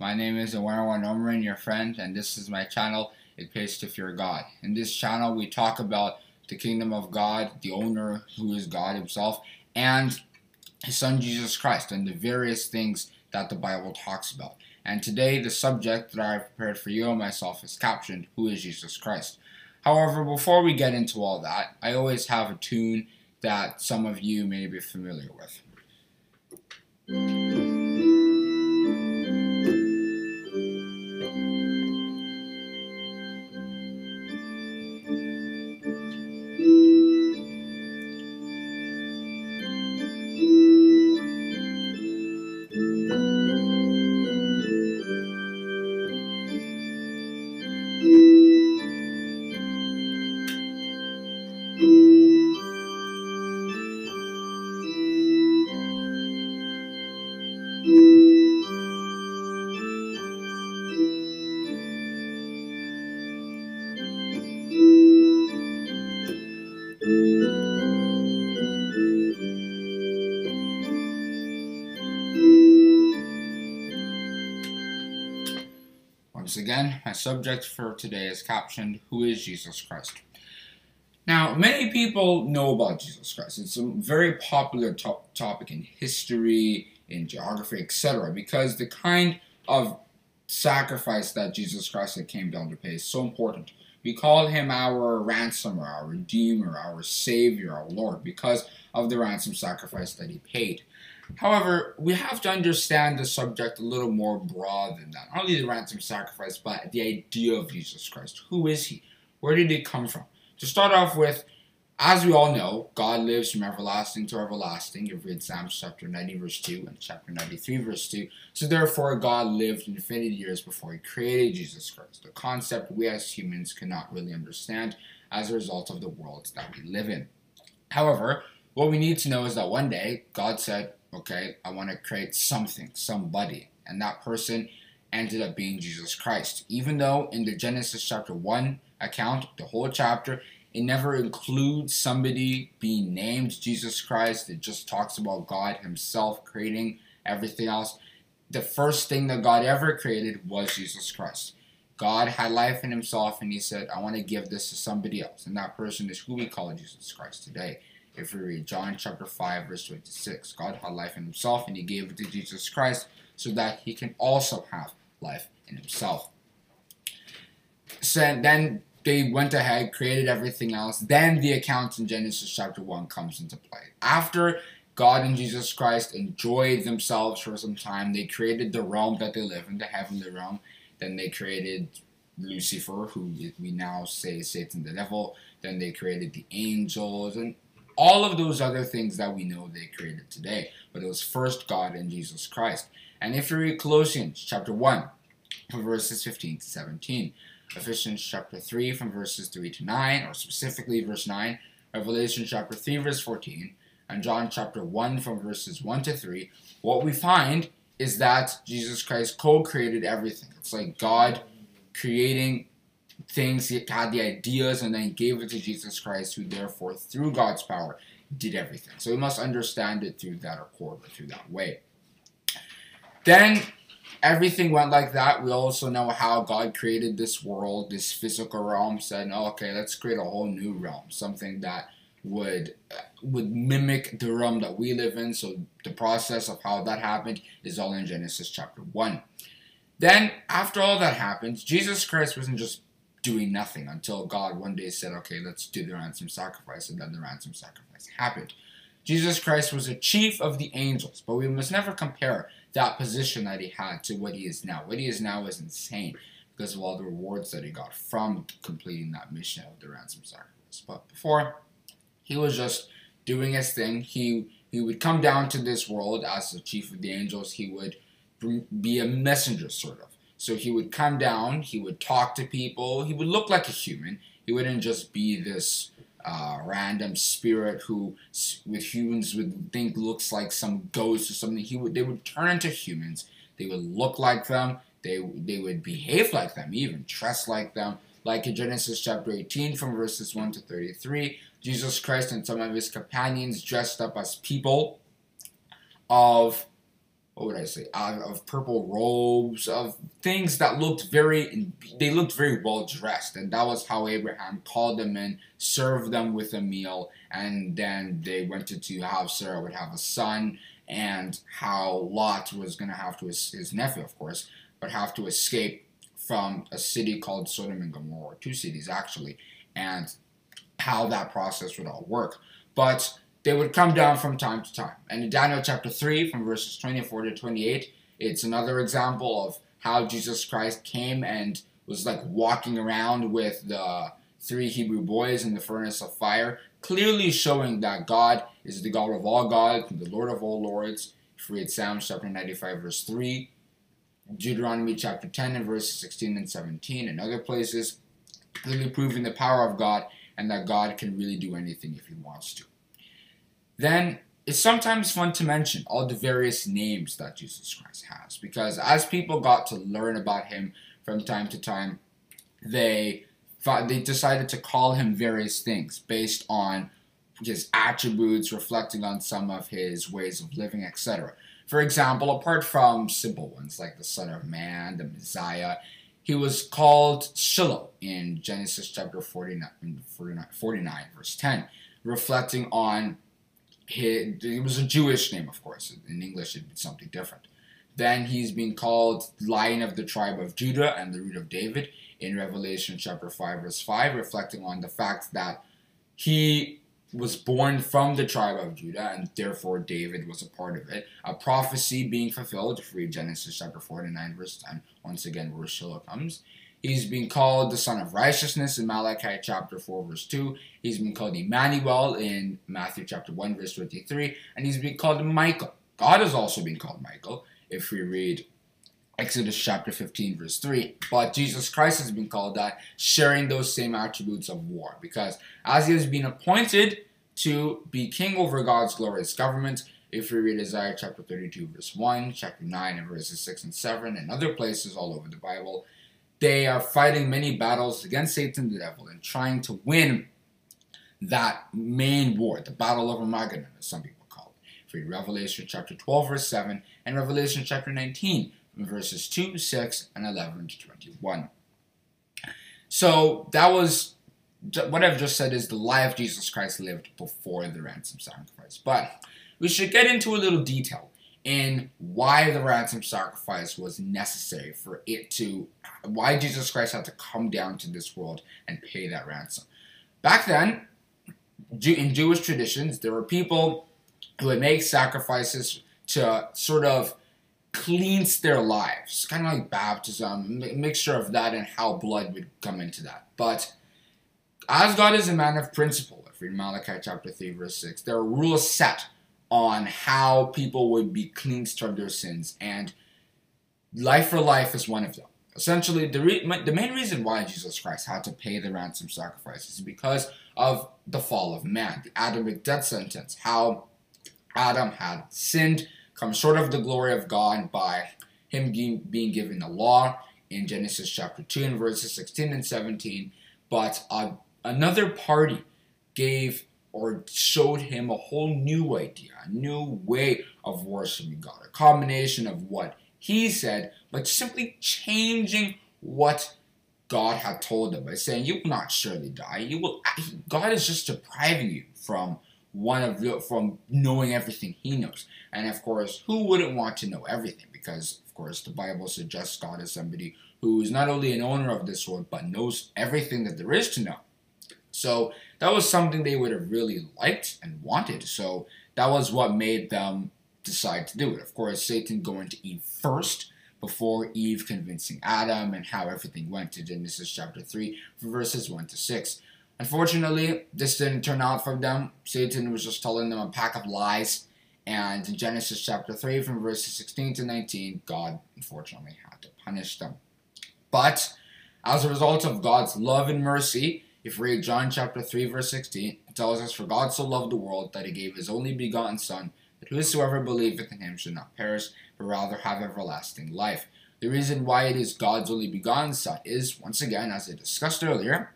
My name is Awarwan Omrin, your friend, and this is my channel, It Pays to Fear God. In this channel, we talk about the kingdom of God, the owner who is God himself, and his son Jesus Christ, and the various things that the Bible talks about. And today, the subject that I've prepared for you and myself is captioned, Who is Jesus Christ? However, before we get into all that, I always have a tune that some of you may be familiar with. Subject for today is captioned, Who is Jesus Christ? Now, many people know about Jesus Christ. It's a very popular to- topic in history, in geography, etc., because the kind of sacrifice that Jesus Christ had came down to pay is so important. We call him our ransomer, our redeemer, our savior, our Lord, because of the ransom sacrifice that he paid. However, we have to understand the subject a little more broad than that. Not only the ransom sacrifice, but the idea of Jesus Christ. Who is he? Where did he come from? To start off with, as we all know, God lives from everlasting to everlasting. You've read Psalms chapter 90, verse 2, and chapter 93, verse 2. So therefore, God lived infinity years before he created Jesus Christ, a concept we as humans cannot really understand as a result of the world that we live in. However, what we need to know is that one day, God said, okay, I want to create something, somebody. And that person ended up being Jesus Christ. Even though in the Genesis chapter 1 account, the whole chapter, it never includes somebody being named Jesus Christ. It just talks about God Himself creating everything else. The first thing that God ever created was Jesus Christ. God had life in Himself and He said, I want to give this to somebody else. And that person is who we call Jesus Christ today. If we read John chapter 5, verse 26, God had life in himself and he gave it to Jesus Christ so that he can also have life in himself. So then they went ahead, created everything else. Then the account in Genesis chapter 1 comes into play. After God and Jesus Christ enjoyed themselves for some time, they created the realm that they live in, the heavenly realm. Then they created Lucifer, who we now say Satan the devil. Then they created the angels and all of those other things that we know they created today. But it was first God and Jesus Christ. And if you read Colossians chapter 1, from verses 15 to 17, Ephesians chapter 3 from verses 3 to 9, or specifically verse 9, Revelation chapter 3 verse 14, and John chapter 1 from verses 1 to 3, what we find is that Jesus Christ co-created everything. It's like God creating things, he had the ideas, and then he gave it to Jesus Christ, who therefore, through God's power, did everything. So we must understand it through that accord, or through that way. Then everything went like that. We also know how God created this world, this physical realm, said, oh, okay, let's create a whole new realm, something that would uh, would mimic the realm that we live in. So the process of how that happened is all in Genesis chapter 1. Then, after all that happened, Jesus Christ wasn't just doing nothing until God one day said, okay, let's do the ransom sacrifice, and then the ransom sacrifice happened. Jesus Christ was a chief of the angels, but we must never compare that position that he had to what he is now. What he is now is insane because of all the rewards that he got from completing that mission of the ransom sacrifice. But before, he was just doing his thing. He he would come down to this world as the chief of the angels. He would be a messenger, sort of. So he would come down, he would talk to people, he would look like a human. He wouldn't just be this uh, random spirit who, with humans, would think looks like some ghost or something. He would, they would turn into humans. They would look like them. They, they would behave like them, even dress like them. Like in Genesis chapter 18, from verses 1 to 33, Jesus Christ and some of his companions dressed up as people of what would I say, of purple robes, of things that looked very, they looked very well dressed. And that was how Abraham called them in, served them with a meal, and then they went to, to how Sarah would have a son, and how Lot was going to have to, his, his nephew, of course, but have to escape from a city called Sodom and Gomorrah, two cities actually, and how that process would all work. But they would come down from time to time. And in Daniel chapter 3, from verses 24 to 28, it's another example of how Jesus Christ came and was like walking around with the three Hebrew boys in the furnace of fire, clearly showing that God is the God of all gods, the Lord of all lords. If you read Psalms chapter 95, verse 3, Deuteronomy chapter 10 and verses 16 and 17, and other places, clearly proving the power of God and that God can really do anything if He wants to. Then it's sometimes fun to mention all the various names that Jesus Christ has because as people got to learn about him from time to time, they they decided to call him various things based on his attributes, reflecting on some of his ways of living, etc. For example, apart from simple ones like the Son of Man, the Messiah, he was called Shiloh in Genesis chapter 49, 49, 49 verse 10, reflecting on he, it was a Jewish name, of course. In English, it'd be something different. Then he's being called Lion of the tribe of Judah and the root of David in Revelation chapter 5, verse 5, reflecting on the fact that he was born from the tribe of Judah, and therefore David was a part of it. A prophecy being fulfilled, read Genesis chapter 49, verse 10, once again, where Shiloh comes. He's been called the Son of Righteousness in Malachi chapter 4, verse 2. He's been called Emmanuel in Matthew chapter 1, verse 23. And he's been called Michael. God has also been called Michael, if we read Exodus chapter 15, verse 3. But Jesus Christ has been called that, sharing those same attributes of war. Because as he has been appointed to be king over God's glorious government, if we read Isaiah chapter 32, verse 1, chapter 9, and verses 6 and 7, and other places all over the Bible, they are fighting many battles against Satan the devil and trying to win that main war, the battle of Armageddon, as some people call it. Read Revelation chapter 12, verse 7, and Revelation chapter 19, verses 2, 6, and 11 to 21. So that was what I've just said is the life Jesus Christ lived before the ransom sacrifice. But we should get into a little detail in why the ransom sacrifice was necessary for it to, why Jesus Christ had to come down to this world and pay that ransom. Back then, in Jewish traditions, there were people who would make sacrifices to sort of cleanse their lives, kind of like baptism, a mixture of that and how blood would come into that. But as God is a man of principle, if we read Malachi chapter 3, verse 6, there are rules set on how people would be cleansed from their sins, and life for life is one of them. Essentially, the, re- the main reason why Jesus Christ had to pay the ransom sacrifice is because of the fall of man, the Adamic death sentence, how Adam had sinned, come short of the glory of God by him being, being given the law in Genesis chapter 2 and verses 16 and 17, but uh, another party gave or showed him a whole new idea, a new way of worshiping God, a combination of what he said, but simply changing what God had told him by saying, "You will not surely die. You will." God is just depriving you from one of the, from knowing everything He knows, and of course, who wouldn't want to know everything? Because of course, the Bible suggests God is somebody who is not only an owner of this world, but knows everything that there is to know. So that was something they would have really liked and wanted. So that was what made them decide to do it. Of course, Satan going to Eve first before Eve convincing Adam and how everything went to Genesis chapter 3 verses 1 to 6. Unfortunately, this didn't turn out for them. Satan was just telling them a pack of lies. And in Genesis chapter 3, from verses 16 to 19, God unfortunately had to punish them. But as a result of God's love and mercy, if we read John chapter 3, verse 16, it tells us, For God so loved the world that he gave his only begotten Son, that whosoever believeth in him should not perish, but rather have everlasting life. The reason why it is God's only begotten Son is, once again, as I discussed earlier,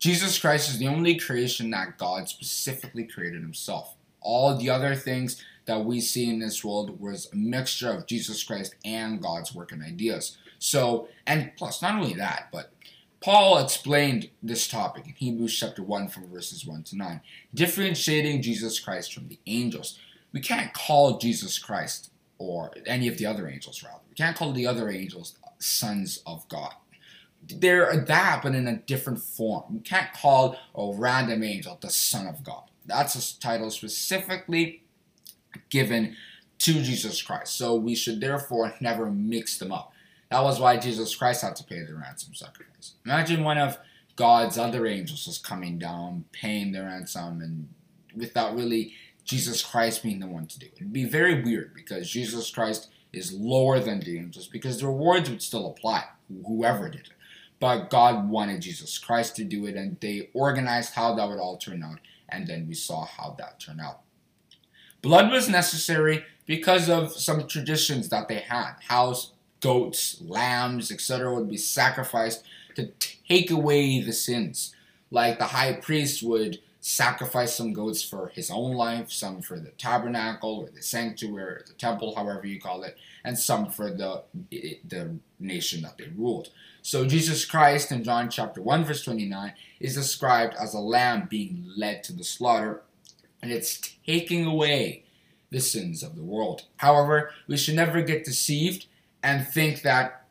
Jesus Christ is the only creation that God specifically created himself. All the other things that we see in this world was a mixture of Jesus Christ and God's work and ideas. So, and plus, not only that, but Paul explained this topic in Hebrews chapter 1 from verses 1 to 9, differentiating Jesus Christ from the angels. We can't call Jesus Christ or any of the other angels, rather. We can't call the other angels sons of God. They're that, but in a different form. We can't call a random angel the Son of God. That's a title specifically given to Jesus Christ. So we should therefore never mix them up. That was why Jesus Christ had to pay the ransom sacrifice. Imagine one of God's other angels was coming down, paying the ransom, and without really Jesus Christ being the one to do it. It'd be very weird because Jesus Christ is lower than the angels because the rewards would still apply, whoever did it. But God wanted Jesus Christ to do it, and they organized how that would all turn out, and then we saw how that turned out. Blood was necessary because of some traditions that they had. How goats, lambs, etc. would be sacrificed to take away the sins. Like the high priest would sacrifice some goats for his own life, some for the tabernacle or the sanctuary or the temple, however you call it, and some for the the nation that they ruled. So Jesus Christ in John chapter 1 verse 29 is described as a lamb being led to the slaughter and it's taking away the sins of the world. However, we should never get deceived and think that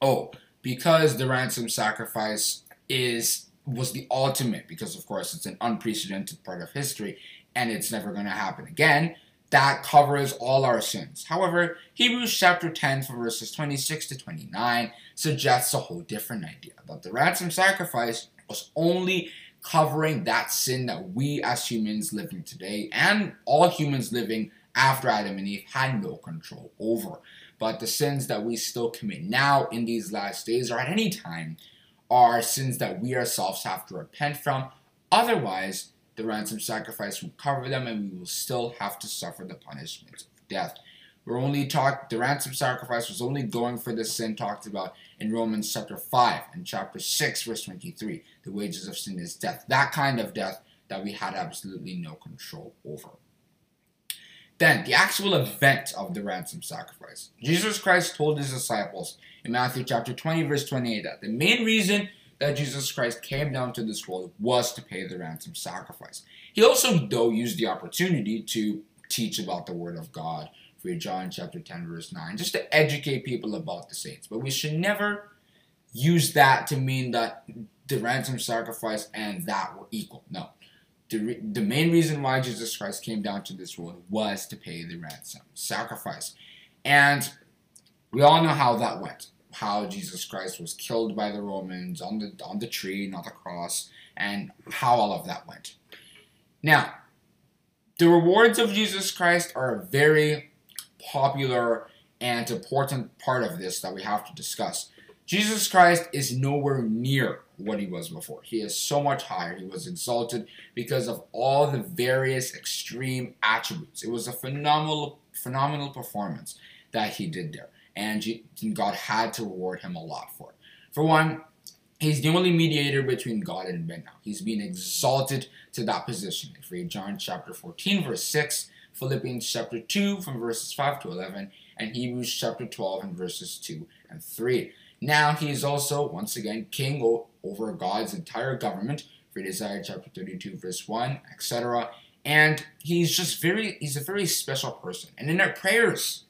oh, because the ransom sacrifice is was the ultimate because of course it's an unprecedented part of history and it's never going to happen again that covers all our sins. However, Hebrews chapter 10 from verses 26 to 29 suggests a whole different idea that the ransom sacrifice was only covering that sin that we as humans living today and all humans living after Adam and Eve had no control over. But the sins that we still commit now in these last days or at any time are sins that we ourselves have to repent from. Otherwise, the ransom sacrifice will cover them and we will still have to suffer the punishment of death. We're only talk the ransom sacrifice was only going for the sin talked about in Romans chapter 5 and chapter 6 verse 23. The wages of sin is death. That kind of death that we had absolutely no control over. Then, the actual event of the ransom sacrifice. Jesus Christ told his disciples in Matthew chapter 20 verse 28 that the main reason that Jesus Christ came down to this world was to pay the ransom sacrifice. He also, though, used the opportunity to teach about the Word of God. For John chapter 10, verse 9, just to educate people about the saints. But we should never use that to mean that the ransom sacrifice and that were equal. No. The, re- the main reason why Jesus Christ came down to this world was to pay the ransom sacrifice. And we all know how that went how Jesus Christ was killed by the Romans on the on the tree, not the cross, and how all of that went. Now, the rewards of Jesus Christ are a very popular and important part of this that we have to discuss. Jesus Christ is nowhere near what he was before. He is so much higher. He was exalted because of all the various extreme attributes. It was a phenomenal phenomenal performance that he did there and God had to reward him a lot for it. For one, he's the only mediator between God and men now. He's been exalted to that position. If read John chapter 14, verse 6, Philippians chapter 2 from verses 5 to 11, and Hebrews chapter 12 and verses 2 and 3. Now he is also, once again, king over God's entire government. Read Isaiah chapter 32, verse 1, etc. And he's just very, he's a very special person. And in our prayers,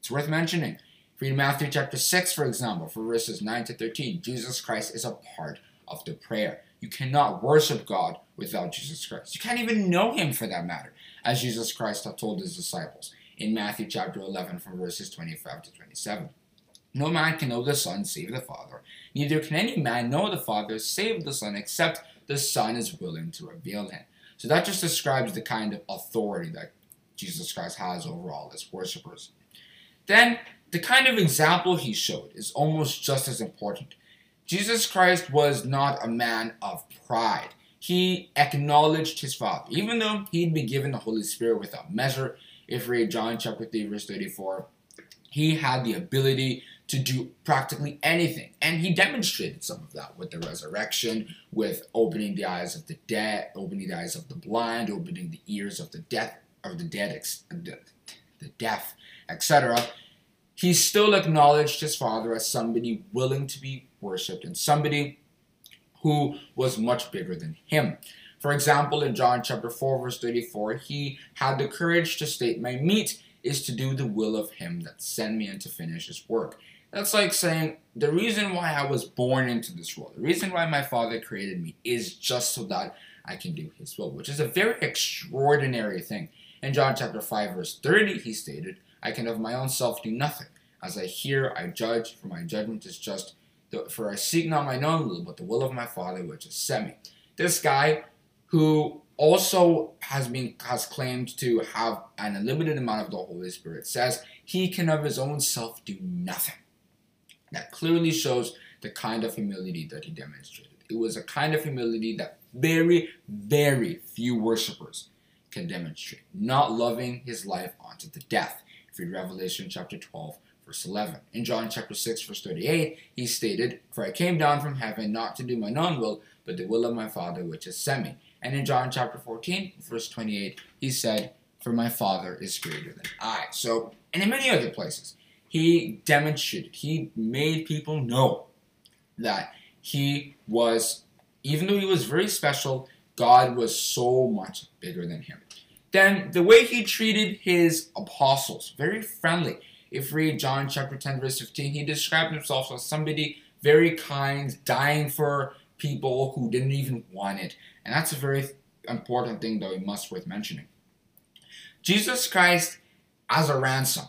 it's worth mentioning, Read Matthew chapter 6, for example, for verses 9 to 13. Jesus Christ is a part of the prayer. You cannot worship God without Jesus Christ. You can't even know him for that matter, as Jesus Christ told his disciples in Matthew chapter 11, from verses 25 to 27. No man can know the Son save the Father, neither can any man know the Father save the Son, except the Son is willing to reveal him. So that just describes the kind of authority that Jesus Christ has over all his worshippers. Then the kind of example he showed is almost just as important. Jesus Christ was not a man of pride. He acknowledged his Father. Even though he'd been given the Holy Spirit without measure, if we read John chapter 3, verse 34, he had the ability to do practically anything. And he demonstrated some of that with the resurrection, with opening the eyes of the dead, opening the eyes of the blind, opening the ears of the deaf, of the dead, the, the deaf, etc., he still acknowledged his father as somebody willing to be worshipped and somebody who was much bigger than him. For example, in John chapter 4, verse 34, he had the courage to state, My meat is to do the will of him that sent me and to finish his work. That's like saying, the reason why I was born into this world, the reason why my father created me is just so that I can do his will, which is a very extraordinary thing. In John chapter 5, verse 30, he stated, I can of my own self do nothing. As I hear, I judge, for my judgment is just, for I seek not mine own will, but the will of my Father which is sent me. This guy, who also has been has claimed to have an unlimited amount of the Holy Spirit, says he can of his own self do nothing. That clearly shows the kind of humility that he demonstrated. It was a kind of humility that very, very few worshippers can demonstrate, not loving his life unto the death. If you read Revelation chapter 12, verse 11. In John chapter 6, verse 38, he stated, For I came down from heaven not to do my own will, but the will of my Father which has sent me. And in John chapter 14, verse 28, he said, For my Father is greater than I. So, and in many other places, he demonstrated, he made people know that he was, even though he was very special, God was so much bigger than him. Then the way he treated his apostles, very friendly. If we read John chapter 10, verse 15, he described himself as somebody very kind, dying for people who didn't even want it. And that's a very important thing that we must worth mentioning. Jesus Christ as a ransom.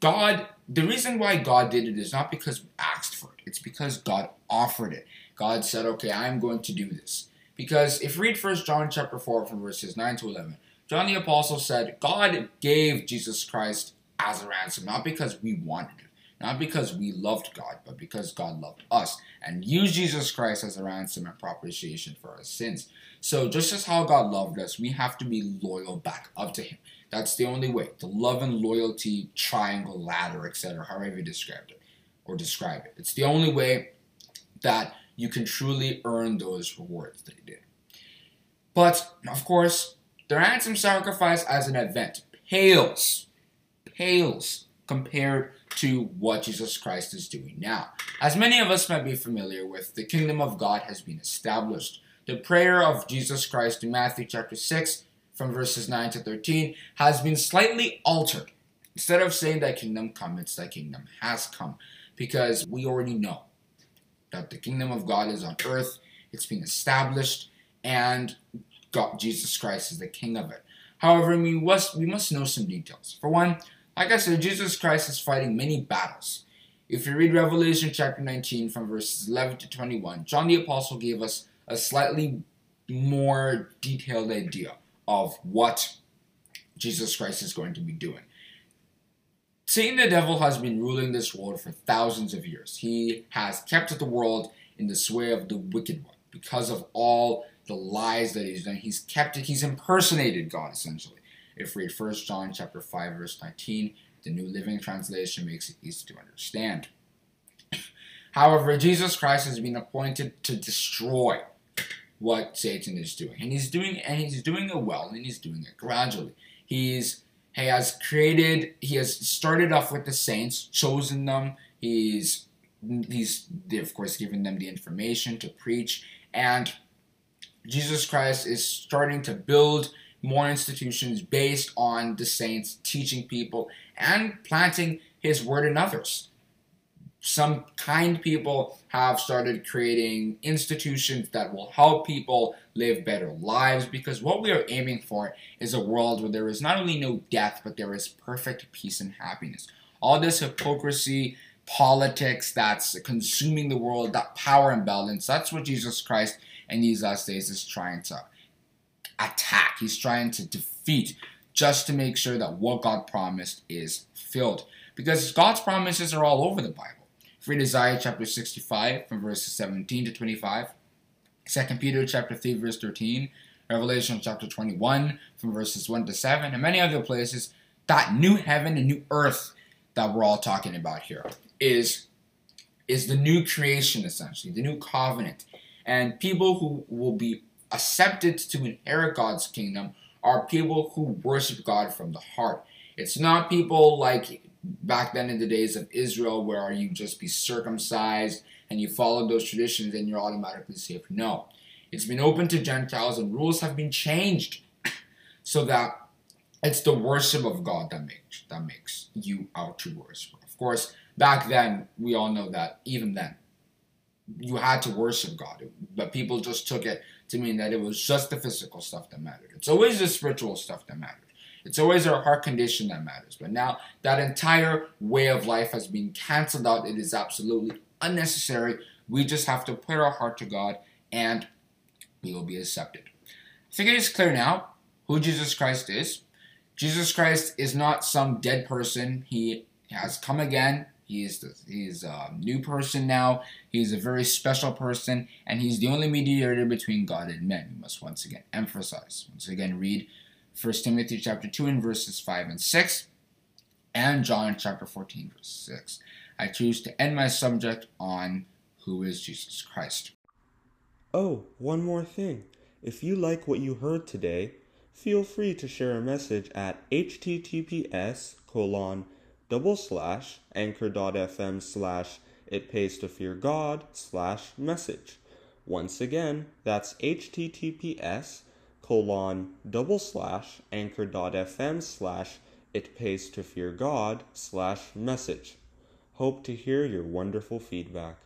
God, the reason why God did it is not because we asked for it. It's because God offered it. God said, okay, I'm going to do this. Because if read First John chapter 4 from verses 9 to 11, John the Apostle said, God gave Jesus Christ as a ransom, not because we wanted it, not because we loved God, but because God loved us and used Jesus Christ as a ransom and propitiation for our sins. So just as how God loved us, we have to be loyal back up to Him. That's the only way. The love and loyalty triangle ladder, etc., however you described it or describe it. It's the only way that you can truly earn those rewards that you did. But of course, the ransom sacrifice as an event pales pales compared to what Jesus Christ is doing now. As many of us might be familiar with, the kingdom of God has been established. The prayer of Jesus Christ in Matthew chapter 6, from verses 9 to 13, has been slightly altered. Instead of saying that kingdom come, it's that kingdom has come. Because we already know that the kingdom of God is on earth, it's been established, and God, Jesus Christ is the king of it. However, we must, we must know some details. For one, like I said, Jesus Christ is fighting many battles. If you read Revelation chapter 19 from verses 11 to 21, John the Apostle gave us a slightly more detailed idea of what Jesus Christ is going to be doing. Satan the devil has been ruling this world for thousands of years. He has kept the world in the sway of the wicked one because of all the lies that he's done. He's kept it, he's impersonated God essentially. If we read 1 John chapter 5, verse 19, the New Living Translation makes it easy to understand. However, Jesus Christ has been appointed to destroy what Satan is doing. And he's doing and he's doing it well and he's doing it gradually. He's he has created he has started off with the saints, chosen them, he's he's of course given them the information to preach and Jesus Christ is starting to build more institutions based on the saints teaching people and planting his word in others. Some kind people have started creating institutions that will help people live better lives because what we are aiming for is a world where there is not only no death, but there is perfect peace and happiness. All this hypocrisy, politics that's consuming the world, that power imbalance, that's what Jesus Christ in these last days is trying to attack. He's trying to defeat just to make sure that what God promised is filled. Because God's promises are all over the Bible. Read Isaiah chapter 65 from verses 17 to 25, 2 Peter chapter 3 verse 13, Revelation chapter 21 from verses 1 to 7, and many other places, that new heaven and new earth that we're all talking about here is, is the new creation essentially, the new covenant. And people who will be accepted to inherit God's kingdom are people who worship God from the heart. It's not people like back then in the days of Israel where you just be circumcised and you follow those traditions and you're automatically saved. No. It's been open to Gentiles and rules have been changed so that it's the worship of God that makes that makes you out to worship. Of course, back then we all know that even then you had to worship God, but people just took it to mean that it was just the physical stuff that mattered. It's always the spiritual stuff that mattered. It's always our heart condition that matters. But now that entire way of life has been canceled out. It is absolutely unnecessary. We just have to put our heart to God and we will be accepted. I think it is clear now who Jesus Christ is. Jesus Christ is not some dead person. He has come again. He is the, he is a new person now. He is a very special person, and he's the only mediator between God and men. We must once again emphasize. Once again, read 1 Timothy chapter 2 and verses 5 and 6, and John chapter 14, verse 6. I choose to end my subject on who is Jesus Christ. Oh, one more thing. If you like what you heard today, feel free to share a message at https colon double slash anchor.fm slash it pays to fear God slash message. Once again, that's https colon double slash anchor.fm slash it pays to fear God slash message. Hope to hear your wonderful feedback.